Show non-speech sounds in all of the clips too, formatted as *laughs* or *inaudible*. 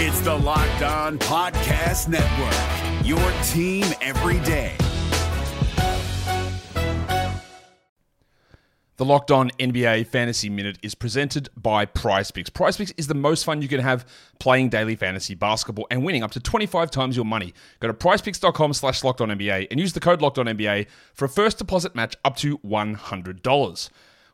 It's the Locked On Podcast Network, your team every day. The Locked On NBA Fantasy Minute is presented by PrizePicks. PrizePicks is the most fun you can have playing daily fantasy basketball and winning up to 25 times your money. Go to prizepicks.com slash locked on NBA and use the code locked on NBA for a first deposit match up to $100.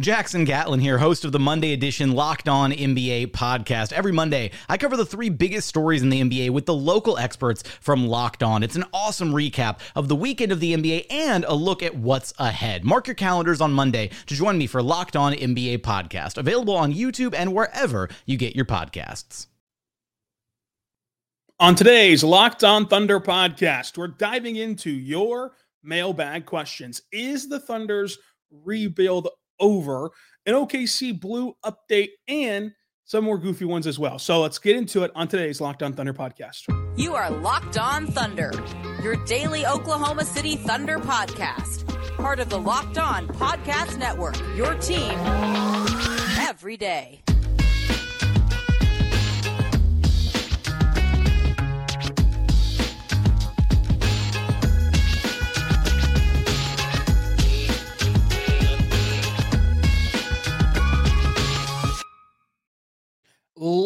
Jackson Gatlin here, host of the Monday edition Locked On NBA podcast. Every Monday, I cover the three biggest stories in the NBA with the local experts from Locked On. It's an awesome recap of the weekend of the NBA and a look at what's ahead. Mark your calendars on Monday to join me for Locked On NBA podcast, available on YouTube and wherever you get your podcasts. On today's Locked On Thunder podcast, we're diving into your mailbag questions. Is the Thunder's rebuild over, an OKC Blue update, and some more goofy ones as well. So let's get into it on today's Locked On Thunder podcast. You are Locked On Thunder, your daily Oklahoma City Thunder podcast. Part of the Locked On Podcast Network, your team every day.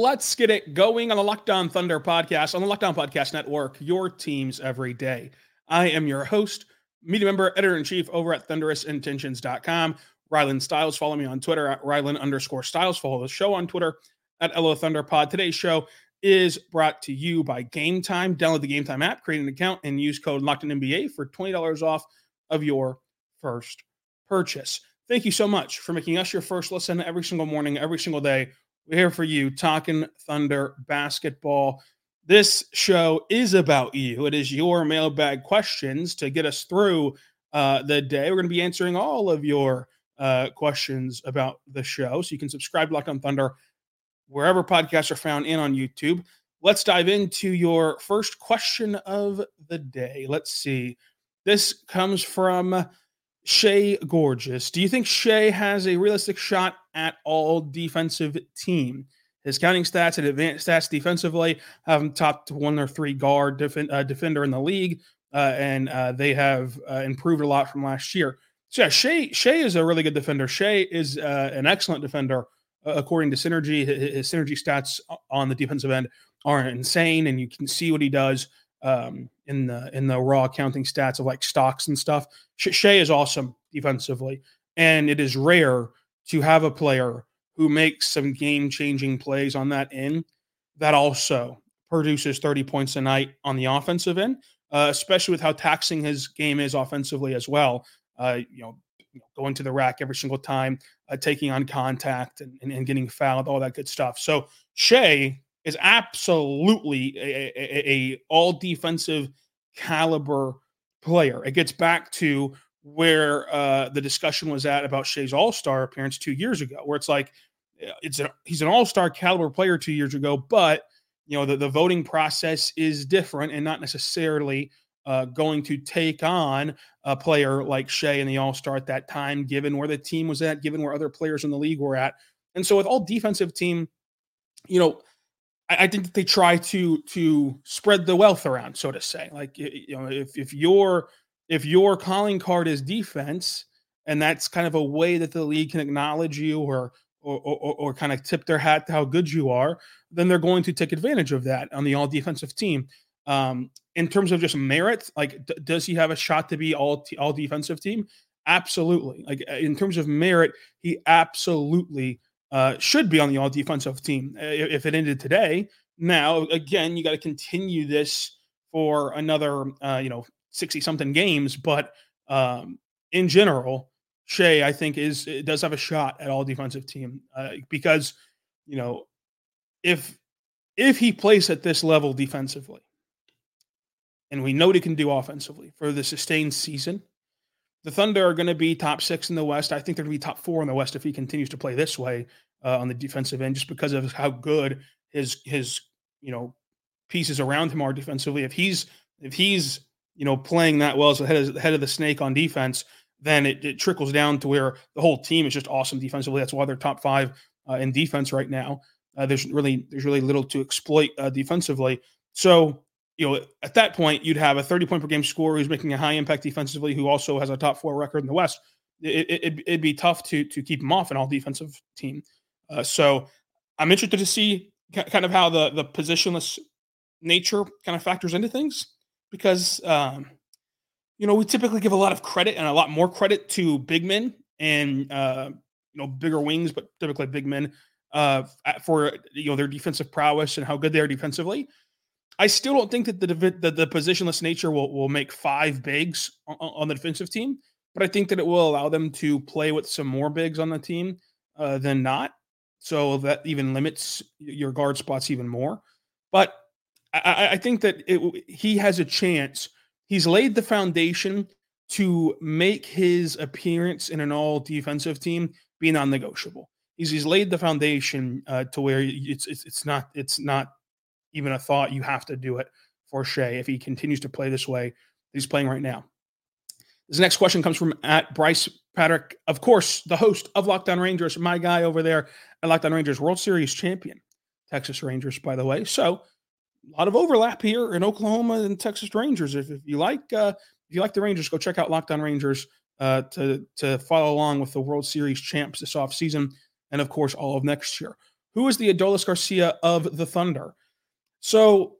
Let's get it going on the Locked On Thunder podcast on the Locked On Podcast Network, your teams every day. I am your host, media member, editor in chief over at thunderousintentions.com. Rylan Stiles, Follow me on Twitter at Rylan underscore Stiles. Follow the show on Twitter at LO Thunder Pod. Today's show is brought to you by Game Time. Download the Game Time app, create an account, and use code Locked On NBA for $20 off of your first purchase. Thank you so much for making us your first listen every single morning, every single day we're here for you talking Thunder basketball. This show is about you. It is your mailbag questions to get us through uh, the day. We're going to be answering all of your uh, questions about the show. So you can subscribe to Locked on Thunder wherever podcasts are found and on YouTube. Let's dive into your first question of the day. Let's see. This comes from Shai Gorgeous. Do you think Shai has a realistic shot at all defensive team? His counting stats and advanced stats defensively have him top one or three guard uh, defender in the league, uh, and uh, they have uh, improved a lot from last year. So yeah, Shai Shai is a really good defender. Shai is uh, an excellent defender uh, according to Synergy. His, his Synergy stats on the defensive end are insane, and you can see what he does um, in the in the raw accounting stats of like stocks and stuff. Shai is awesome defensively, and it is rare to have a player who makes some game changing plays on that end that also produces 30 points a night on the offensive end, uh, especially with how taxing his game is offensively as well. Uh, you know, going to the rack every single time, uh, taking on contact and, and, and, getting fouled, all that good stuff. So Shai is absolutely a, a, a all defensive caliber player. It gets back to where uh, the discussion was at about Shai's All Star appearance two years ago, where it's like it's a, he's an All Star caliber player two years ago, but you know the, the voting process is different and not necessarily uh, going to take on a player like Shai in the All Star at that time, given where the team was at, given where other players in the league were at, and so with all defensive team, you know I, I think that they try to to spread the wealth around, so to say. Like you know, if if your if your calling card is defense, and that's kind of a way that the league can acknowledge you or or, or, or kind of tip their hat to how good you are, then they're going to take advantage of that on the all defensive team. Um, in terms of just merit, like d- does he have a shot to be all t- all defensive team? Absolutely. Like in terms of merit, he absolutely uh, should be on the all defensive team if it ended today. Now, again, you got to continue this for another, uh, you know, 60 something games. But um, in general, Shai, I think, is does have a shot at all defensive team uh, because, you know, if if he plays at this level defensively, and we know what he can do offensively for the sustained season, the Thunder are going to be top six in the West. I think they're going to be top four in the West if he continues to play this way uh, on the defensive end, just because of how good his his you know pieces around him are defensively. If he's if he's you know playing that well as the head of, the head of the snake on defense, then it, it, trickles down to where the whole team is just awesome defensively. That's why they're top five uh, in defense right now. Uh, there's really there's really little to exploit uh, defensively. So you know, at that point, you'd have a 30 point per game scorer who's making a high impact defensively, who also has a top four record in the West. It, would it, be tough to to keep him off an all defensive team. Uh, so I'm interested to see kind of how the the positionless nature kind of factors into things because um, you know we typically give a lot of credit and a lot more credit to big men and uh, you know bigger wings, but typically big men uh, for you know their defensive prowess and how good they are defensively. I still don't think that the the, the positionless nature will will make five bigs on, on, the defensive team, but I think that it will allow them to play with some more bigs on the team uh, than not. So that even limits your guard spots even more. But I, I think that it, he has a chance. He's laid the foundation to make his appearance in an all defensive team be non-negotiable. He's, he's laid the foundation uh, to where it's, it's it's not it's not even a thought. You have to do it for Shai if he continues to play this way he's playing right now. This next question comes from at Bryce Patrick, of course, the host of Locked On Rangers, my guy over there at Locked On Rangers, World Series champion, Texas Rangers, by the way. So a lot of overlap here in Oklahoma and Texas Rangers. If, if you like, uh, if you like the Rangers, go check out Locked On Rangers uh, to to follow along with the World Series champs this offseason and of course all of next year. Who is the Adolis Garcia of the Thunder? So,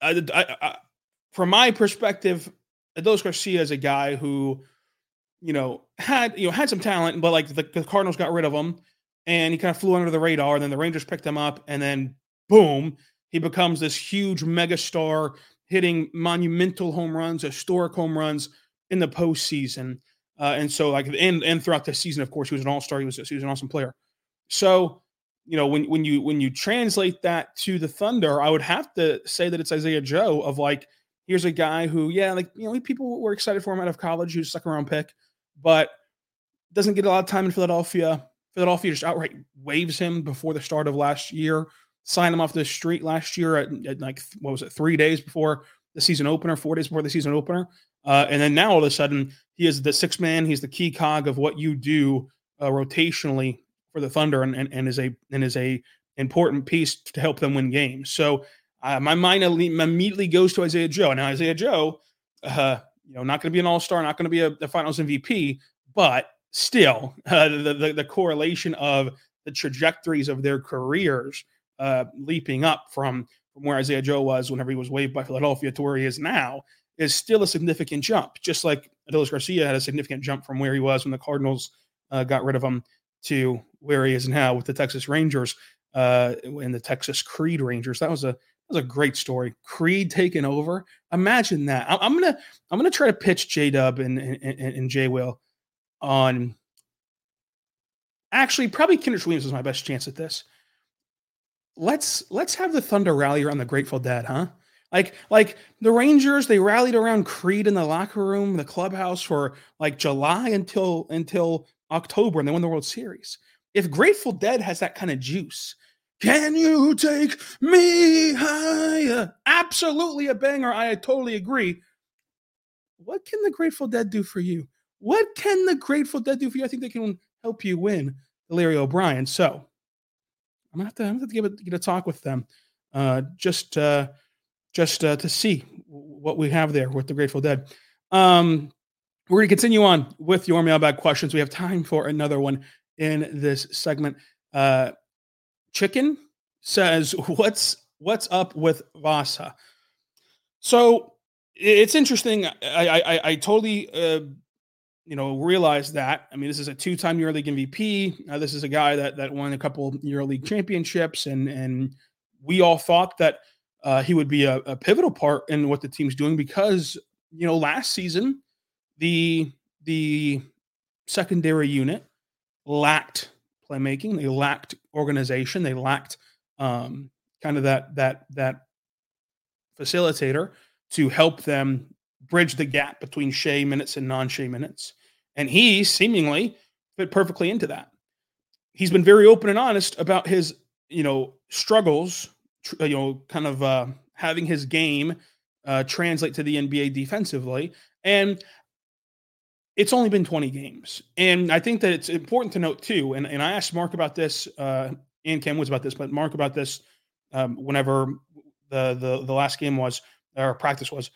I, I, I, from my perspective, Adolis Garcia is a guy who, you know, had you know had some talent, but like the, the Cardinals got rid of him, and he kind of flew under the radar. And then the Rangers picked him up, and then boom, he becomes this huge megastar, hitting monumental home runs, historic home runs in the postseason. Uh, and so, like, and and throughout the season, of course, he was an all star. He was he was an awesome player. So you know, when when you when you translate that to the Thunder, I would have to say that it's Isaiah Joe of like, here's a guy who, yeah, like you know, people were excited for him out of college, who's second round pick, but doesn't get a lot of time in Philadelphia. Philadelphia just outright waves him before the start of last year, signed him off the street last year at, at like what was it, three days before the season opener, four days before the season opener, uh, and then now all of a sudden he is the six man. He's the key cog of what you do uh, rotationally for the Thunder and, and, and is a and is a important piece to help them win games. So uh, my mind immediately goes to Isaiah Joe. Now Isaiah Joe, uh, you know, not going to be an All Star, not going to be a, the Finals MVP, but still *laughs* uh, the, the, the correlation of the trajectories of their careers uh, leaping up from from where Isaiah Joe was whenever he was waived by Philadelphia to where he is now is still a significant jump. Just like Adolis Garcia had a significant jump from where he was when the Cardinals uh, got rid of him to where he is now with the Texas Rangers uh, and the Texas Creed Rangers. That was a that was a great story. Creed taking over. Imagine that. I, am gonna I'm gonna try to pitch J Dub and, and, and J Will on. Actually, probably Kenrich Williams is my best chance at this. Let's let's have the Thunder rally around the Grateful Dead, huh? Like like the Rangers, they rallied around Creed in the locker room, the clubhouse for like July until until October, and they won the World Series if Grateful Dead has that kind of juice, can you take me higher? Absolutely a banger. I totally agree. What can the Grateful Dead do for you? What can the Grateful Dead do for you? I think they can help you win Larry O'Brien. So I'm gonna have to, I'm gonna have to give it get a talk with them, uh, just uh, just uh, to see what we have there with the Grateful Dead. Um, we're gonna continue on with your mailbag questions. We have time for another one in this segment. Uh, Chicken says, "What's what's up with Vasa?" So it's interesting. I I, I totally uh, you know realize that. I mean, this is a two-time EuroLeague MVP. Uh, this is a guy that that won a couple EuroLeague championships, and and we all thought that uh, he would be a, a pivotal part in what the team's doing because you know last season the the secondary unit lacked playmaking. They lacked organization. They lacked um, kind of that that that facilitator to help them bridge the gap between Shai minutes and non-Shai minutes. And he seemingly fit perfectly into that. He's been very open and honest about his, you know, struggles, tr- you know, kind of uh, having his game uh, translate to the NBA defensively. And it's only been 20 games. And I think that it's important to note too, and, and I asked Mark about this, uh, and Cam was about this, but Mark about this um, whenever the, the the last game was or practice was.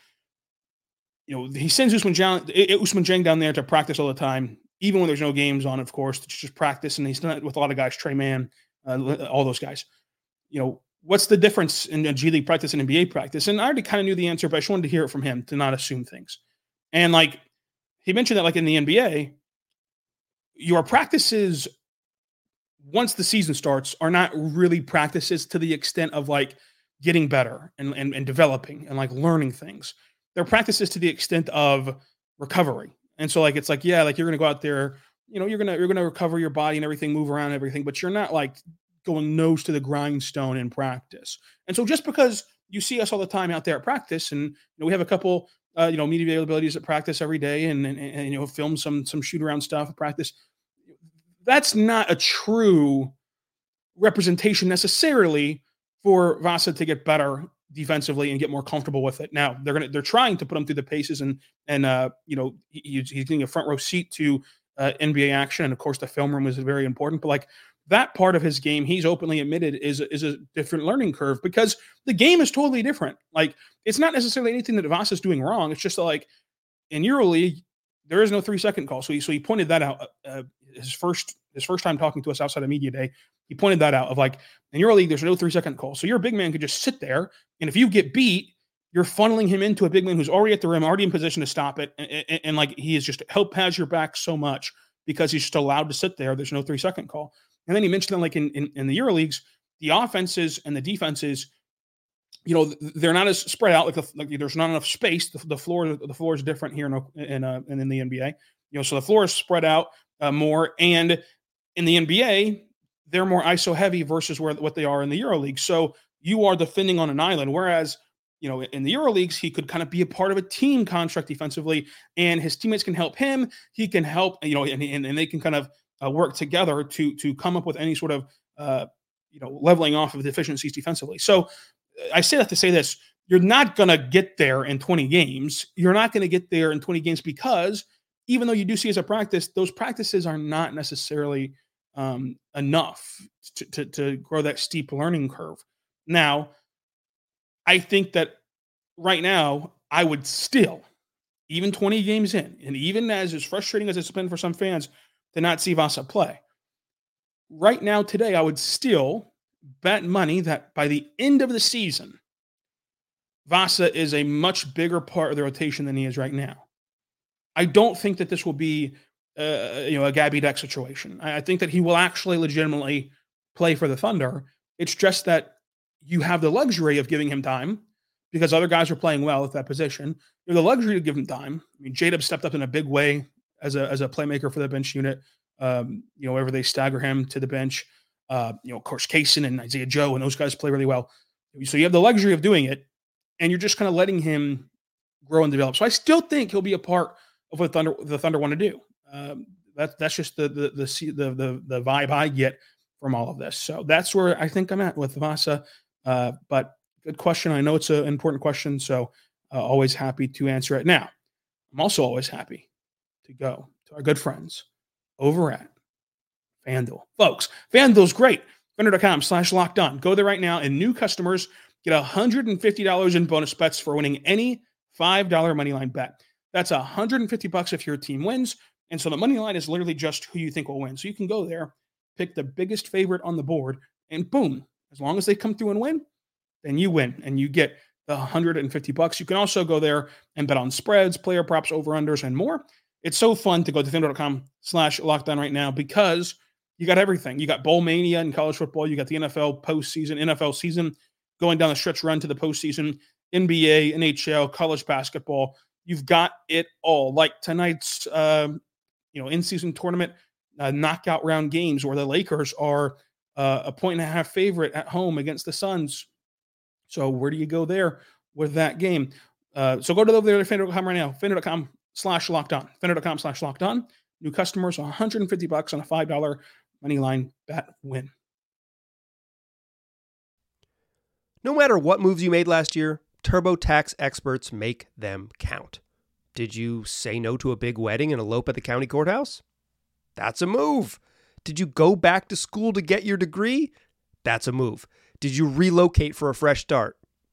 You know, he sends Ousmane Dieng, Ousmane Dieng down there to practice all the time, even when there's no games on, of course, to just practice. And he's done it with a lot of guys, Tre Mann, uh, all those guys. You know, what's the difference in a G League practice and NBA practice? And I already kind of knew the answer, but I just wanted to hear it from him to not assume things. And like he mentioned that, like in the NBA, your practices once the season starts are not really practices to the extent of like getting better and, and, and developing and like learning things. They're practices to the extent of recovery. And so like it's like, yeah, like you're gonna go out there, you know, you're gonna you're gonna recover your body and everything, move around everything, but you're not like going nose to the grindstone in practice. And so just because you see us all the time out there at practice, and you know, we have a couple uh, you know media availabilities at practice every day, and, and, and you know film some some shoot around stuff at practice. That's not a true representation necessarily for Vasa to get better defensively and get more comfortable with it. Now they're gonna they're trying to put him through the paces and and uh, you know he, he's getting a front row seat to uh, NBA action and of course the film room is very important. But like that part of his game, he's openly admitted is is a different learning curve because the game is totally different. Like it's not necessarily anything that Vasa is doing wrong. It's just like in EuroLeague there is no three second call. So he so he pointed that out. Uh, uh his first his first time talking to us outside of media day, he pointed that out of like in your league, there's no three second call. So your big man could just sit there, and if you get beat, you're funneling him into a big man who's already at the rim, already in position to stop it, and, and, and like he is just help has your back so much because he's just allowed to sit there. There's no three second call. And then he mentioned that like in, in, in the Euro leagues, the offenses and the defenses, you know, they're not as spread out. Like, the, like there's not enough space. The, the, floor the floor is different here in in, uh, in the NBA. You know, so the floor is spread out uh, more, and in the NBA, they're more ISO heavy versus where what they are in the EuroLeague. So you are defending on an island, whereas you know in the EuroLeagues he could kind of be a part of a team construct defensively, and his teammates can help him. He can help, you know, and and, and they can kind of uh, work together to to come up with any sort of uh, you know leveling off of deficiencies defensively. So uh, I say that to say this: you're not going to get there in 20 games. You're not going to get there in 20 games because even though you do see as a practice, those practices are not necessarily um, enough to, to, to grow that steep learning curve. Now, I think that right now, I would still, even 20 games in, and even as as frustrating as it's been for some fans to not see Vasa play, right now, today, I would still bet money that by the end of the season, Vasa is a much bigger part of the rotation than he is right now. I don't think that this will be, uh, you know, a Gabby Deck situation. I, think that he will actually legitimately play for the Thunder. It's just that you have the luxury of giving him time because other guys are playing well at that position. You have the luxury to give him time. I mean, J Dub stepped up in a big way as a as a playmaker for the bench unit. Um, you know, wherever they stagger him to the bench. Uh, you know, of course, Cason and Isaiah Joe and those guys play really well. So you have the luxury of doing it, and you're just kind of letting him grow and develop. So I still think he'll be a part of what Thunder the Thunder want to do. Um, that's that's just the the the the the, the vibe I get from all of this. So that's where I think I'm at with Vasa. Uh, but good question. I know it's an important question, so uh, always happy to answer it. Now, I'm also always happy to go to our good friends over at FanDuel. Folks, FanDuel's great. FanDuel.com slash locked on. Go there right now, and new customers get $150 in bonus bets for winning any $5 money line bet. That's 150 bucks if your team wins. And so the money line is literally just who you think will win. So you can go there, pick the biggest favorite on the board, and boom, as long as they come through and win, then you win and you get the 150 bucks. You can also go there and bet on spreads, player props, over unders, and more. It's so fun to go to fender.com slash locked on right now because you got everything. You got bowl mania in college football, you got the NFL postseason, NFL season going down the stretch run to the postseason, NBA, NHL, college basketball. You've got it all. Like tonight's uh, you know in-season tournament uh, knockout round games where the Lakers are uh, a point and a half favorite at home against the Suns. So where do you go there with that game? Uh, so go to over there to Fender.com right now. Fender.com slash locked on. Fender.com slash locked on. New customers 150 bucks on a five dollar money line bet win. No matter what moves you made last year, TurboTax experts make them count. Did you say no to a big wedding and elope at the county courthouse? That's a move. Did you go back to school to get your degree? That's a move. Did you relocate for a fresh start?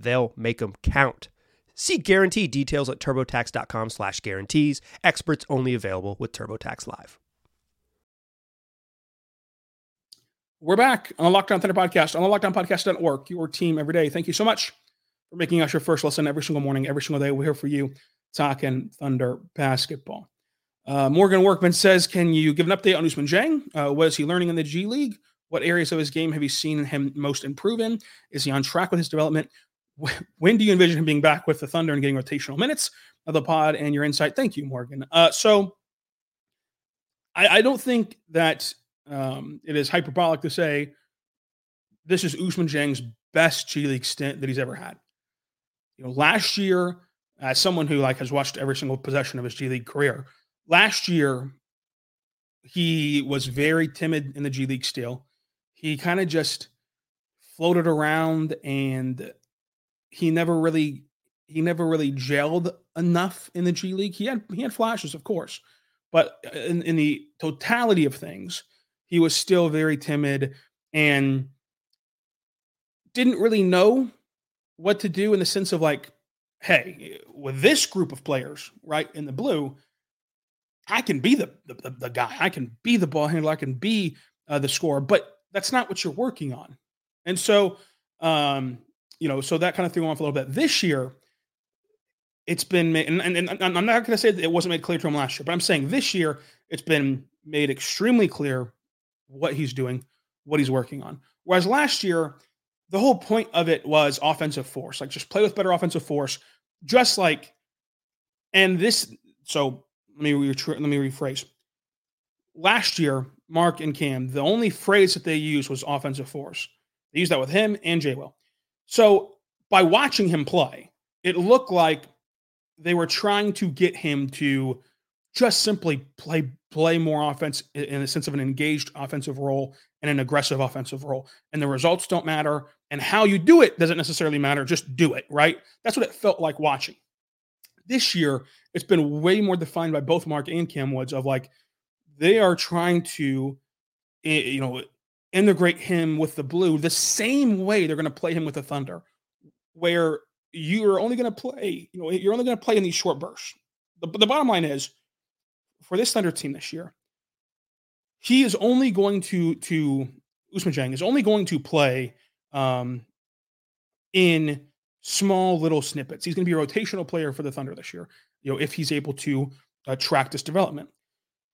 They'll make them count. See guarantee details at turbotax.com slash guarantees. Experts only available with TurboTax Live. We're back on the Locked On Thunder podcast on the Locked On Podcast Network, your team every day. Thank you so much for making us your first listen every single morning, every single day. We're here for you talking Thunder basketball. Uh, Morgan Workman says, Can you give an update on Ousmane Dieng? Uh, what is he learning in the G League? What areas of his game have you seen him most improve in? Is he on track with his development? *laughs* When do you envision him being back with the Thunder and getting rotational minutes of the pod and your insight? Thank you, Morgan. Uh, so I, I, don't think that um, it is hyperbolic to say this is Ousmane Dieng's best G League stint that he's ever had. You know, last year, as someone who like has watched every single possession of his G League career, last year he was very timid in the G League still. He kind of just floated around and he never really he never really gelled enough in the G League. He had he had flashes, of course, but in, in the totality of things, he was still very timid and didn't really know what to do in the sense of like, hey, with this group of players, right, in the blue, I can be the the, the guy. I can be the ball handler. I can be uh, the scorer. But that's not what you're working on. And so, um, you know, so that kind of threw off a little bit. This year, it's been made, and, and, and I'm not going to say that it wasn't made clear to him last year, but I'm saying this year it's been made extremely clear what he's doing, what he's working on. Whereas last year, the whole point of it was offensive force, like just play with better offensive force, just like, and this. So let me let me rephrase. Last year, Mark and Cam, the only phrase that they used was offensive force. They used that with him and Jay Will. So by watching him play, it looked like they were trying to get him to just simply play play more offense in the sense of an engaged offensive role and an aggressive offensive role. And the results don't matter. And how you do it doesn't necessarily matter. Just do it, right? That's what it felt like watching. This year, it's been way more defined by both Mark and Cam Woods of like they are trying to, eh, you know, integrate him with the blue the same way they're going to play him with the Thunder, where you're only going to play, you know, you're only going to play in these short bursts. The, the bottom line is for this Thunder team this year, he is only going to to Ousmane Dieng is only going to play um, in small little snippets. He's going to be a rotational player for the Thunder this year. You know, if he's able to uh, track this development,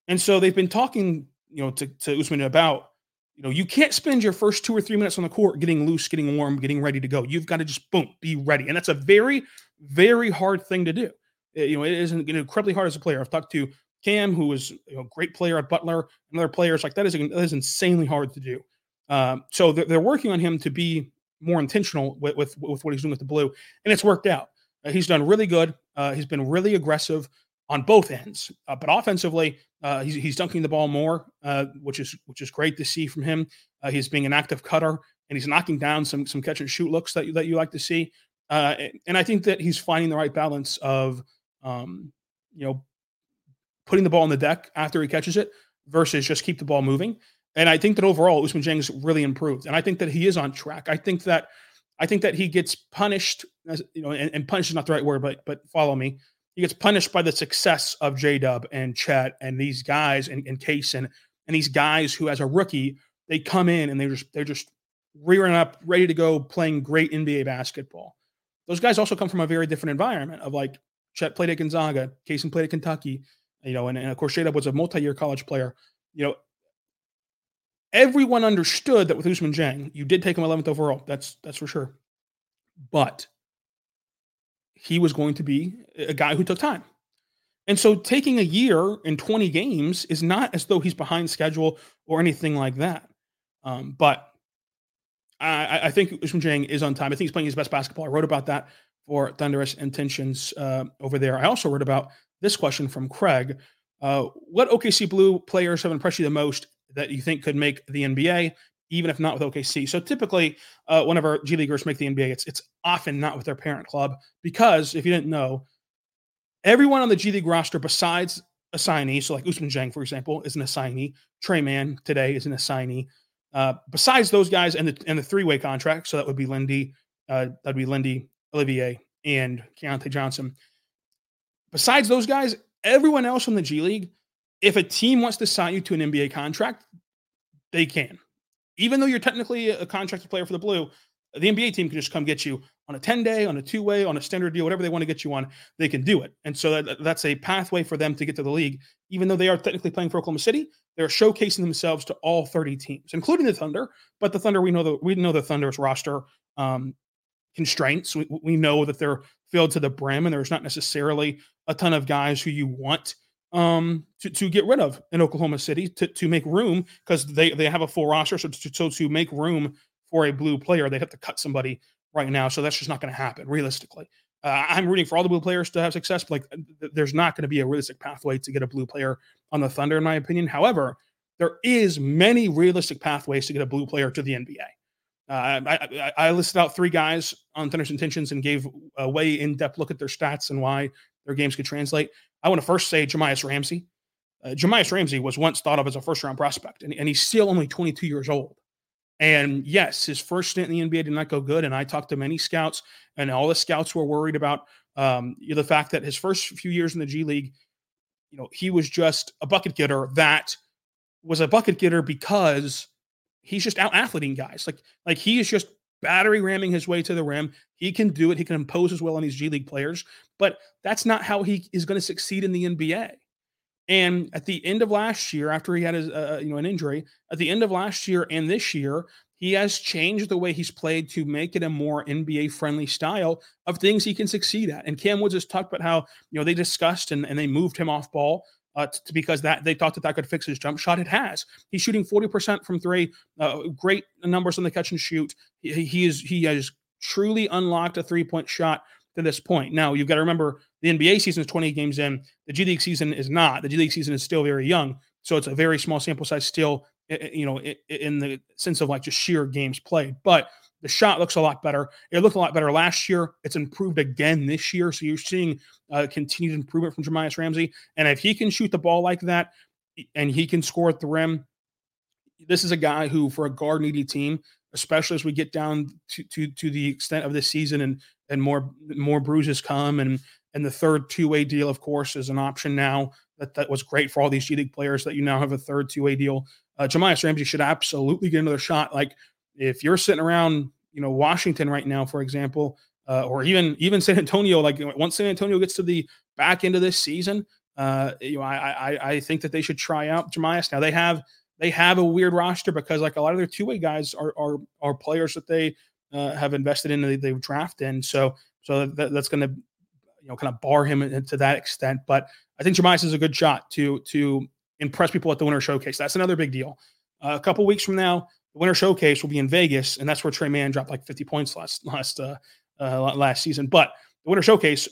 and so they've been talking, you know, to to Ousmane about, you know, you can't spend your first two or three minutes on the court getting loose, getting warm, getting ready to go. You've got to just boom, be ready, and that's a very, very hard thing to do. It, you know, it is incredibly hard as a player. I've talked to Cam, who was a you know, great player at Butler, and other players like that is that is insanely hard to do. Um, so they're, they're, working on him to be more intentional with, with, with what he's doing with the blue, and it's worked out. Uh, he's done really good. Uh, he's been really aggressive on both ends, uh, but offensively, uh, he's, he's dunking the ball more, uh, which is which is great to see from him. Uh, he's being an active cutter, and he's knocking down some some catch and shoot looks that you, that you like to see. and I think that he's finding the right balance of, um, you know, putting the ball on the deck after he catches it versus just keep the ball moving. And I think that overall, Ousmane Dieng's really improved, and I think that he is on track. I think that I think that he gets punished, as, you know, and, and punish is not the right word, but but follow me. He gets punished by the success of J Dub and Chet and these guys and, and Cason and these guys who, as a rookie, they come in and they're just they're just rearing up, ready to go, playing great NBA basketball. Those guys also come from a very different environment of like Chet played at Gonzaga, Cason played at Kentucky, you know, and, and of course J Dub was a multi-year college player. You know, everyone understood that with Ousmane Dieng, you did take him 11th overall. That's that's for sure. But he was going to be a guy who took time. And so taking a year in 20 games is not as though he's behind schedule or anything like that. Um, but I, I think Ousmane Dieng is on time. I think he's playing his best basketball. I wrote about that for Thunderous Intentions uh, over there. I also wrote about this question from Craig. Uh, what OKC Blue players have impressed you the most that you think could make the NBA, even if not with OKC? So typically, uh, whenever G Leaguers make the NBA, it's it's often not with their parent club because if you didn't know, everyone on the G League roster besides a signee, so like Ousmane Dieng, for example, is an assignee. Tre Mann today is an assignee. Uh, besides those guys and the and the three way contract, so that would be Lindy, uh, that'd be Lindy, Olivier, and Keyontae Johnson. Besides those guys, everyone else from the G League, if a team wants to sign you to an NBA contract, they can. Even though you're technically a contracted player for the Blue, the NBA team can just come get you on a 10 day, on a two way, on a standard deal, whatever they want to get you on, they can do it. And so that, that's a pathway for them to get to the league. Even though they are technically playing for Oklahoma City, they're showcasing themselves to all 30 teams, including the Thunder. But the Thunder, we know the we know the Thunder's roster um, constraints. We, we know that they're filled to the brim, and there's not necessarily a ton of guys who you want um, to, to get rid of in Oklahoma City to, to make room because they, they have a full roster. So to, so to make room for a blue player, they'd have to cut somebody right now. So that's just not going to happen realistically. Uh, I'm rooting for all the blue players to have success, but like there's not going to be a realistic pathway to get a blue player on the Thunder, in my opinion. However, there is many realistic pathways to get a blue player to the NBA. Uh, I, I, I, listed out three guys on Thunderous Intentions and gave a way in depth look at their stats and why their games could translate. I want to first say Jahmi'us Ramsey. Uh, Jahmi'us Ramsey was once thought of as a first round prospect, and, and he's still only 22 years old. And yes, his first stint in the NBA did not go good. And I talked to many scouts, and all the scouts were worried about um, the fact that his first few years in the G League, you know, he was just a bucket getter that was a bucket getter because he's just out athleting guys. Like, like he is just battery ramming his way to the rim. He can do it. He can impose as well on these G League players, but that's not how he is going to succeed in the NBA. And at the end of last year, after he had his, uh, you know, an injury, at the end of last year and this year, he has changed the way he's played to make it a more NBA friendly style of things he can succeed at. And Cam Woods has talked about how, you know, they discussed and, and they moved him off ball uh, to, because that they thought that that could fix his jump shot. It has. He's shooting 40% from three, uh, great numbers on the catch and shoot. He, he is, he has truly unlocked a three point shot to this point. Now, you've got to remember the NBA season is 20 games in, the G League season is not. The G League season is still very young. So it's a very small sample size still, you know, in the sense of like just sheer games played. But the shot looks a lot better. It looked a lot better last year. It's improved again this year. So you're seeing uh, continued improvement from Jahmi'us Ramsey. And if he can shoot the ball like that and he can score at the rim, this is a guy who, for a guard needy team, especially as we get down to, to, to the extent of this season and and more more bruises come and and the third two way deal, of course, is an option now. That that was great for all these G League players that you now have a third two way deal. Uh, Ramsey should absolutely get another shot. Like if you're sitting around, you know, Washington right now, for example, uh, or even even San Antonio, like once San Antonio gets to the back end of this season, uh, you know, I, I I think that they should try out Jahmi'us. Now they have they have a weird roster because like a lot of their two way guys are are are players that they uh, have invested in they, they've drafted in. So so that, that's going to you know kind of bar him to that extent. But I think Jahmi'us is a good shot to to impress people at the Winter Showcase. That's another big deal. Uh, a couple weeks from now, The Winter Showcase will be in Vegas, and that's where Tre Mann dropped like 50 points last last uh, uh, last season. But the Winter Showcase,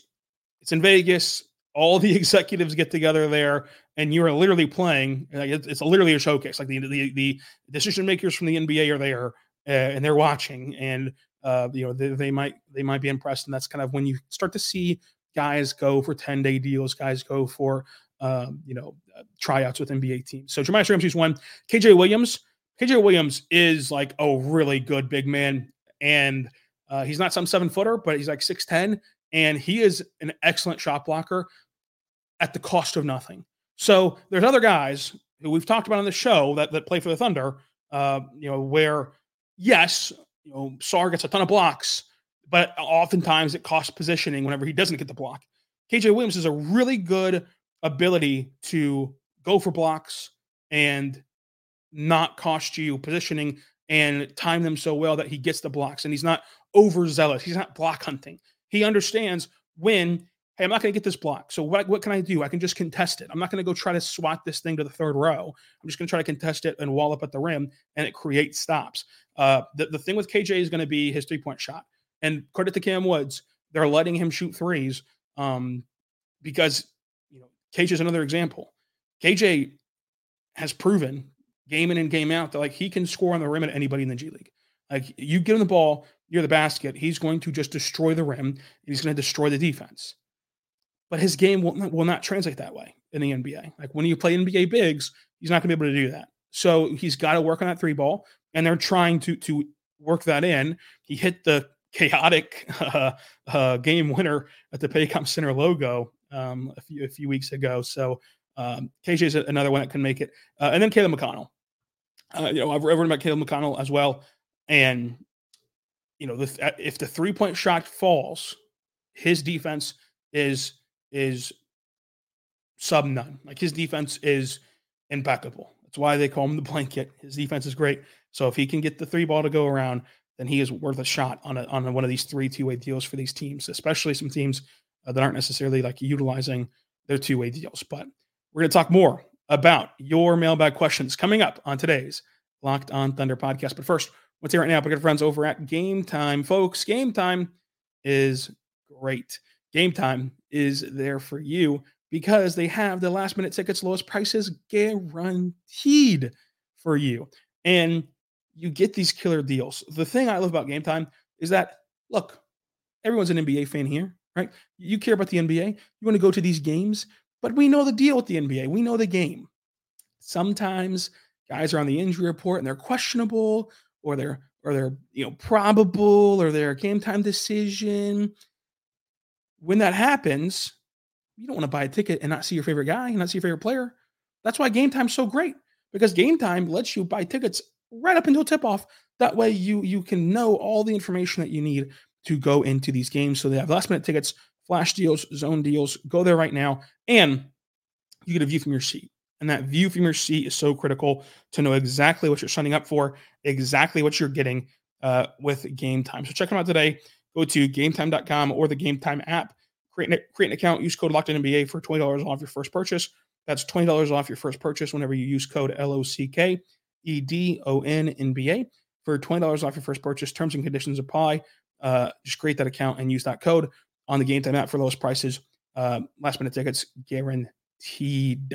it's in Vegas. All the *laughs* executives get together there, and you are literally playing. It's, literally a showcase. Like the the, the decision makers from the NBA are there, uh, and they're watching, and uh, you know they, they might they might be impressed, and that's kind of when you start to see guys go for 10 day deals, guys go for um, you know uh, tryouts with NBA teams. So Jahmi'us Ramsey's one. KJ Williams. KJ Williams is like a really good big man, and uh, he's not some seven footer, but he's like six ten, and he is an excellent shot blocker at the cost of nothing. So there's other guys who we've talked about on the show that that play for the Thunder. Uh, you know where yes, you know Sarr gets a ton of blocks, but oftentimes it costs positioning whenever he doesn't get the block. KJ Williams has a really good ability to go for blocks and not cost you positioning and time them so well that he gets the blocks and he's not overzealous. He's not block hunting. He understands when, hey, I'm not going to get this block. So what, what can I do? I can just contest it. I'm not going to go try to swat this thing to the third row. I'm just going to try to contest it and wall up at the rim and it creates stops. Uh, the, the thing with KJ is going to be his three point shot. And credit to Cam Woods, they're letting him shoot threes um, because you know KJ is another example. KJ has proven game in and game out that like he can score on the rim at anybody in the G League. Like you give him the ball, you're the basket, he's going to just destroy the rim. And he's going to destroy the defense. But his game will not, will not translate that way in the NBA. Like when you play NBA bigs, he's not going to be able to do that. So he's got to work on that three ball, and they're trying to to work that in. He hit the chaotic uh, *laughs* uh, game winner at the Paycom Center logo um, a, few, a few weeks ago. So um, KJ is another one that can make it. Uh, and then Caleb McConnell. Uh, you know, I've written about Caleb McConnell as well. And, you know, the, if the three point shot falls, his defense is is sub none. Like his defense is impeccable. That's why they call him the blanket. His defense is great. So if he can get the three ball to go around, then he is worth a shot on a, on one of these three two way deals for these teams, especially some teams uh, that aren't necessarily like utilizing their two way deals. But we're going to talk more about your mailbag questions coming up on today's Locked On Thunder podcast. But first, let's hear right now. Our friends over at Game Time, folks. Game Time is great. Game Time is there for you because they have the last minute tickets, lowest prices guaranteed for you. And you get these killer deals. The thing I love about Game Time is that look, everyone's an NBA fan here, right? You care about the NBA. You want to go to these games, but we know the deal with the NBA. We know the game. Sometimes guys are on the injury report and they're questionable, or they're or they're you know probable, or they're game time decision. When that happens, you don't want to buy a ticket and not see your favorite guy and not see your favorite player. That's why game time's so great because game time lets you buy tickets right up until tip off. That way you you can know all the information that you need to go into these games. So they have last minute tickets, flash deals, zone deals. Go there right now, and you get a view from your seat. And that view from your seat is so critical to know exactly what you're signing up for, exactly what you're getting uh, with Game Time. So check them out today. Go to GameTime.com or the Game Time app. Create an, create an account. Use code Locked NBA for twenty dollars off your first purchase. That's twenty dollars off your first purchase whenever you use code L O C K E D O N N B A for $20 off your first purchase. Terms and conditions apply. Uh, just create that account and use that code on the Game Time app for lowest prices. Uh, last minute tickets guaranteed.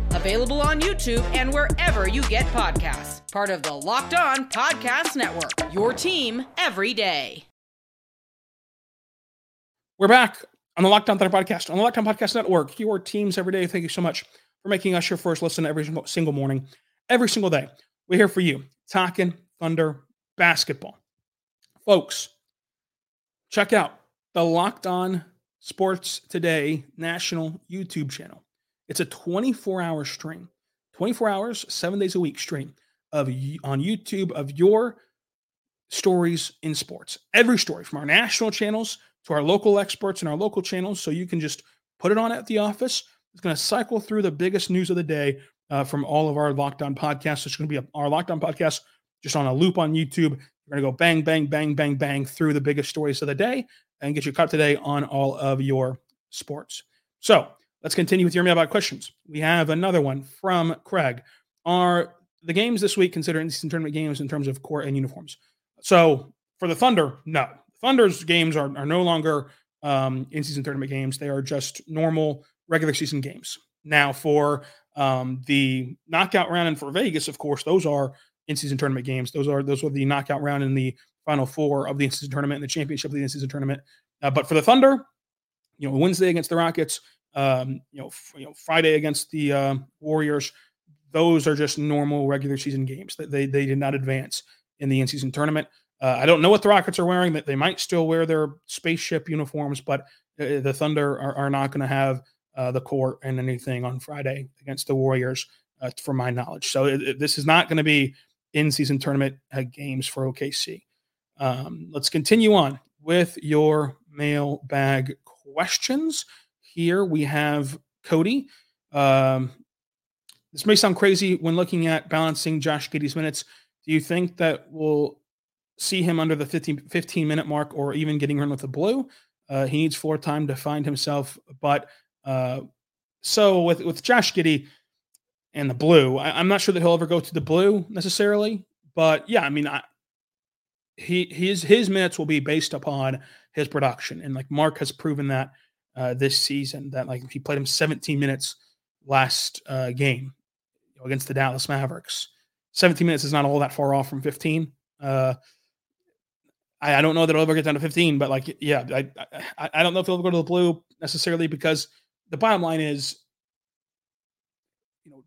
available on YouTube and wherever you get podcasts. Part of the Locked On Podcast Network, your team every day. We're back on the Locked On Thunder podcast, on the Locked On Podcast Network, your teams every day. Thank you so much for making us your first listen every single morning, every single day. We're here for you, talking Thunder basketball. Folks, check out the Locked On Sports Today national YouTube channel. It's a 24 hour stream, 24 hours, seven days a week stream of on YouTube of your stories in sports. Every story from our national channels to our local experts and our local channels so you can just put it on at the office. It's going to cycle through the biggest news of the day uh, from all of our Locked On podcasts. It's going to be a, our Locked On podcast just on a loop on YouTube. We're going to go bang, bang, bang, bang, bang through the biggest stories of the day and get you caught today on all of your sports. So let's continue with your mailbag questions. We have another one from Craig. Are the games this week considered in-season tournament games in terms of court and uniforms? So for the Thunder, no. Thunder's games are, are no longer um, in-season tournament games. They are just normal regular season games. Now for um, the knockout round and for Vegas, of course, those are in-season tournament games. Those are those were the knockout round and the final four of the in-season tournament and the championship of the in-season tournament. Uh, but for the Thunder, you know, Wednesday against the Rockets, um, you know, f- you know, Friday against the uh, Warriors, those are just normal regular season games. That they they did not advance in the in-season tournament. Uh, I don't know what the Rockets are wearing. That they might still wear their spaceship uniforms, but uh, the Thunder are, are not going to have uh, the court and anything on Friday against the Warriors, uh, from my knowledge. So it, it, this is not going to be in-season tournament uh, games for OKC. Um, let's continue on with your mailbag questions. Here we have Cody. Um, this may sound crazy when looking at balancing Josh Giddey's minutes. Do you think that we'll see him under the 15, 15 minute mark or even getting run with the blue? Uh, he needs floor time to find himself. But uh, so with, with Josh Giddey and the blue, I, am not sure that he'll ever go to the blue necessarily. But yeah, I mean, I, he his his minutes will be based upon his production, and like Mark has proven that uh, this season that like he played him 17 minutes last uh, game against the Dallas Mavericks, 17 minutes is not all that far off from 15. Uh, I, I don't know that it'll ever get down to 15, but like yeah, I I, I don't know if he'll go to the blue necessarily because the bottom line is, you know,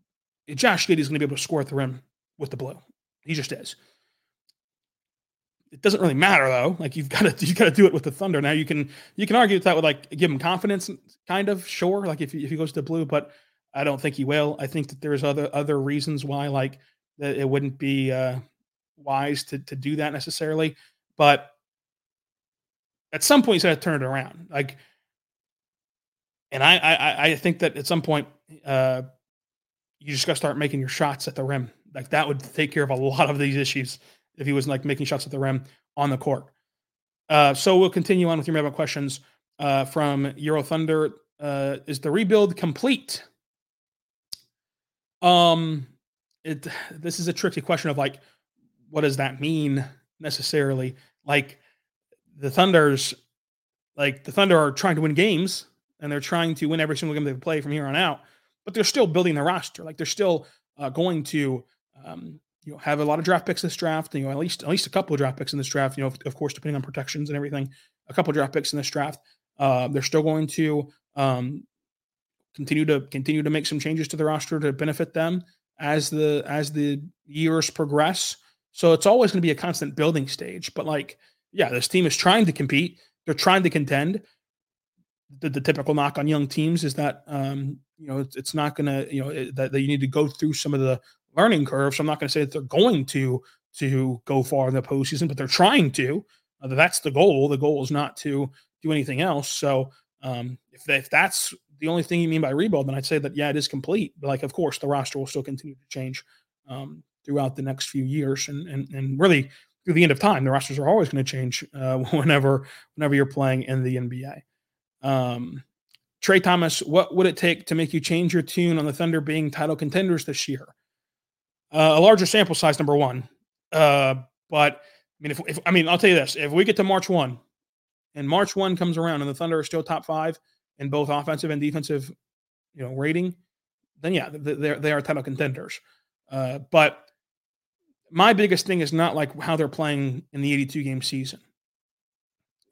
Josh Giddey is going to be able to score at the rim with the blue. He just is. It doesn't really matter though. Like you've got to *laughs* you got to do it with the Thunder. Now you can you can argue that with like give him confidence, kind of sure. Like if if he goes to blue, but I don't think he will. I think that there's other other reasons why like that it wouldn't be uh, wise to to do that necessarily. But at some point, he's got to turn it around. Like, and I I I think that at some point, uh, you just got to start making your shots at the rim. Like that would take care of a lot of these issues if he was like making shots at the rim on the court. Uh, so we'll continue on with your mailbag questions uh, from Euro Thunder. Uh, is the rebuild complete? Um, it this is a tricky question of like, what does that mean necessarily? Like, the Thunder's, like the Thunder are trying to win games and they're trying to win every single game they play from here on out, but they're still building their roster. Like they're still uh, going to um, you know have a lot of draft picks this draft. You know, at least at least a couple of draft picks in this draft. You know, of, of course, depending on protections and everything, a couple of draft picks in this draft. Uh, they're still going to um, continue to continue to make some changes to the roster to benefit them as the as the years progress. So it's always going to be a constant building stage. But like, yeah, this team is trying to compete. They're trying to contend. The, the typical knock on young teams is that um, you know it's, it's not going to you know it, that, that you need to go through some of the learning curve. So I'm not going to say that they're going to to go far in the postseason, but they're trying to. Uh, that's the goal. The goal is not to do anything else. So um, if, if that's the only thing you mean by rebuild, then I'd say that yeah, it is complete. But like, of course, the roster will still continue to change um, throughout the next few years, and and and really through the end of time, the rosters are always going to change uh, *laughs* whenever whenever you're playing in the NBA. Um, Trey Thomas, what would it take to make you change your tune on the Thunder being title contenders this year? Uh, a larger sample size, number one. Uh, but I mean, if, if I mean, I'll tell you this: if we get to March one, and March one comes around, and the Thunder are still top five in both offensive and defensive, you know, rating, then yeah, they're they are title contenders. Uh, but my biggest thing is not like how they're playing in the 82 game season.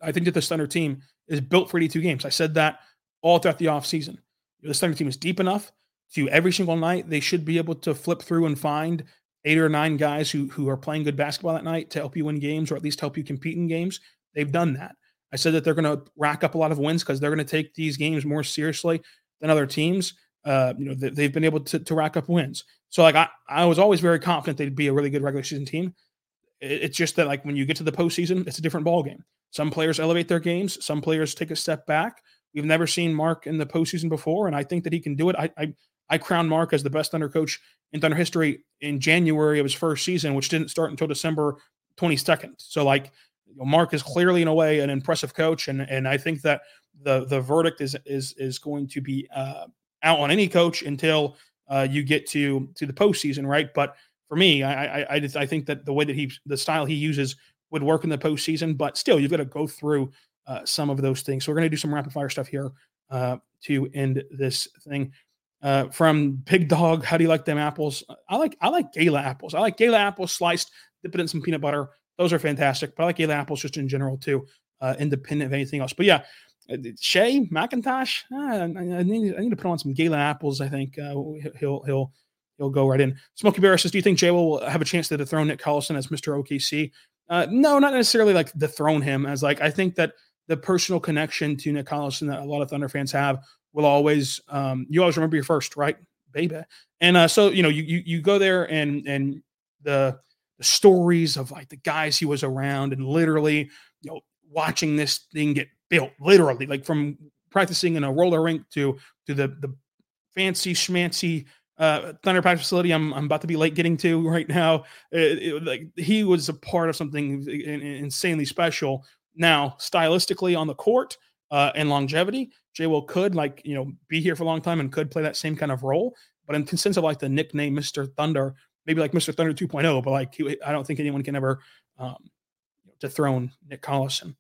I think that the Thunder team is built for 82 games. I said that all throughout the offseason. The Thunder team is deep enough to every single night. They should be able to flip through and find eight or nine guys who who are playing good basketball that night to help you win games or at least help you compete in games. They've done that. I said that they're going to rack up a lot of wins because they're going to take these games more seriously than other teams. Uh, you know, they, have been able to, to rack up wins. So like I, I was always very confident they'd be a really good regular season team. It, it's just that like when you get to the postseason, it's a different ball game. Some players elevate their games, some players take a step back. We've never seen Mark in the postseason before, and I think that he can do it. I I, I crown Mark as the best Thunder coach in Thunder history in January of his first season, which didn't start until December 22nd. So like Mark is clearly in a way an impressive coach, and and I think that the the verdict is is is going to be uh, out on any coach until uh, you get to to the postseason, right? But for me, I I I, just, I think that the way that he the style he uses would work in the postseason, but still you've got to go through uh, some of those things. So we're going to do some rapid fire stuff here uh, to end this thing. Uh, from Big Dog, how do you like them apples? I like I like Gala apples. I like Gala apples sliced, dip it in some peanut butter. Those are fantastic. But I like Gala apples just in general too, uh, independent of anything else. But yeah, uh, Shea McIntosh, uh, I, need, I need to put on some Gala apples. I think uh, he'll he'll he'll go right in. Smokey Bear says, "Do you think Jay will have a chance to dethrone Nick Collison as Mr. OKC?" Uh, no, not necessarily like dethrone him as like I think that the personal connection to Nick Collison that a lot of Thunder fans have will always um, you always remember your first, right, baby? And uh, so you know you, you you go there and and the the stories of like the guys he was around and literally you know watching this thing get built, literally like from practicing in a roller rink to to the the fancy schmancy uh, Thunder practice facility. I'm I'm about to be late getting to right now. It, it, like he was a part of something insanely special. Now, stylistically on the court uh, and longevity, Jay Will could like you know be here for a long time and could play that same kind of role. But in sense of like the nickname Mr. Thunder, maybe like Mr. Thunder 2.0, but like he, I don't think anyone can ever um, dethrone Nick Collison.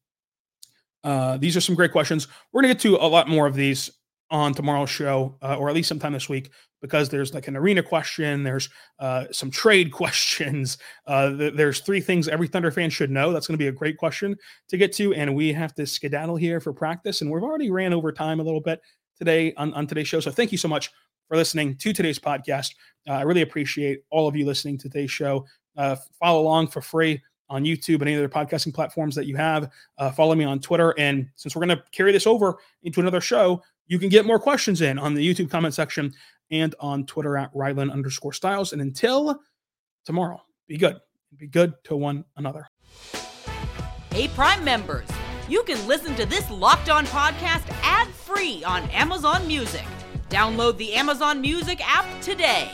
Uh, these are some great questions. We're to get to a lot more of these on tomorrow's show, uh, or at least sometime this week, because there's like an arena question, there's uh, some trade *laughs* questions. Uh, th- there's three things every Thunder fan should know. That's going to be a great question to get to, and we have to skedaddle here for practice, and we've already ran over time a little bit today on, on today's show. So thank you so much for listening to today's podcast. Uh, I really appreciate all of you listening to today's show. Uh, follow along for free on YouTube and any other podcasting platforms that you have. Uh, follow me on Twitter. And since we're going to carry this over into another show, you can get more questions in on the YouTube comment section and on Twitter at Rylan underscore Stiles. And until tomorrow, be good. Be good to one another. Hey, Prime members, you can listen to this locked on podcast ad free on Amazon Music. Download the Amazon Music app today.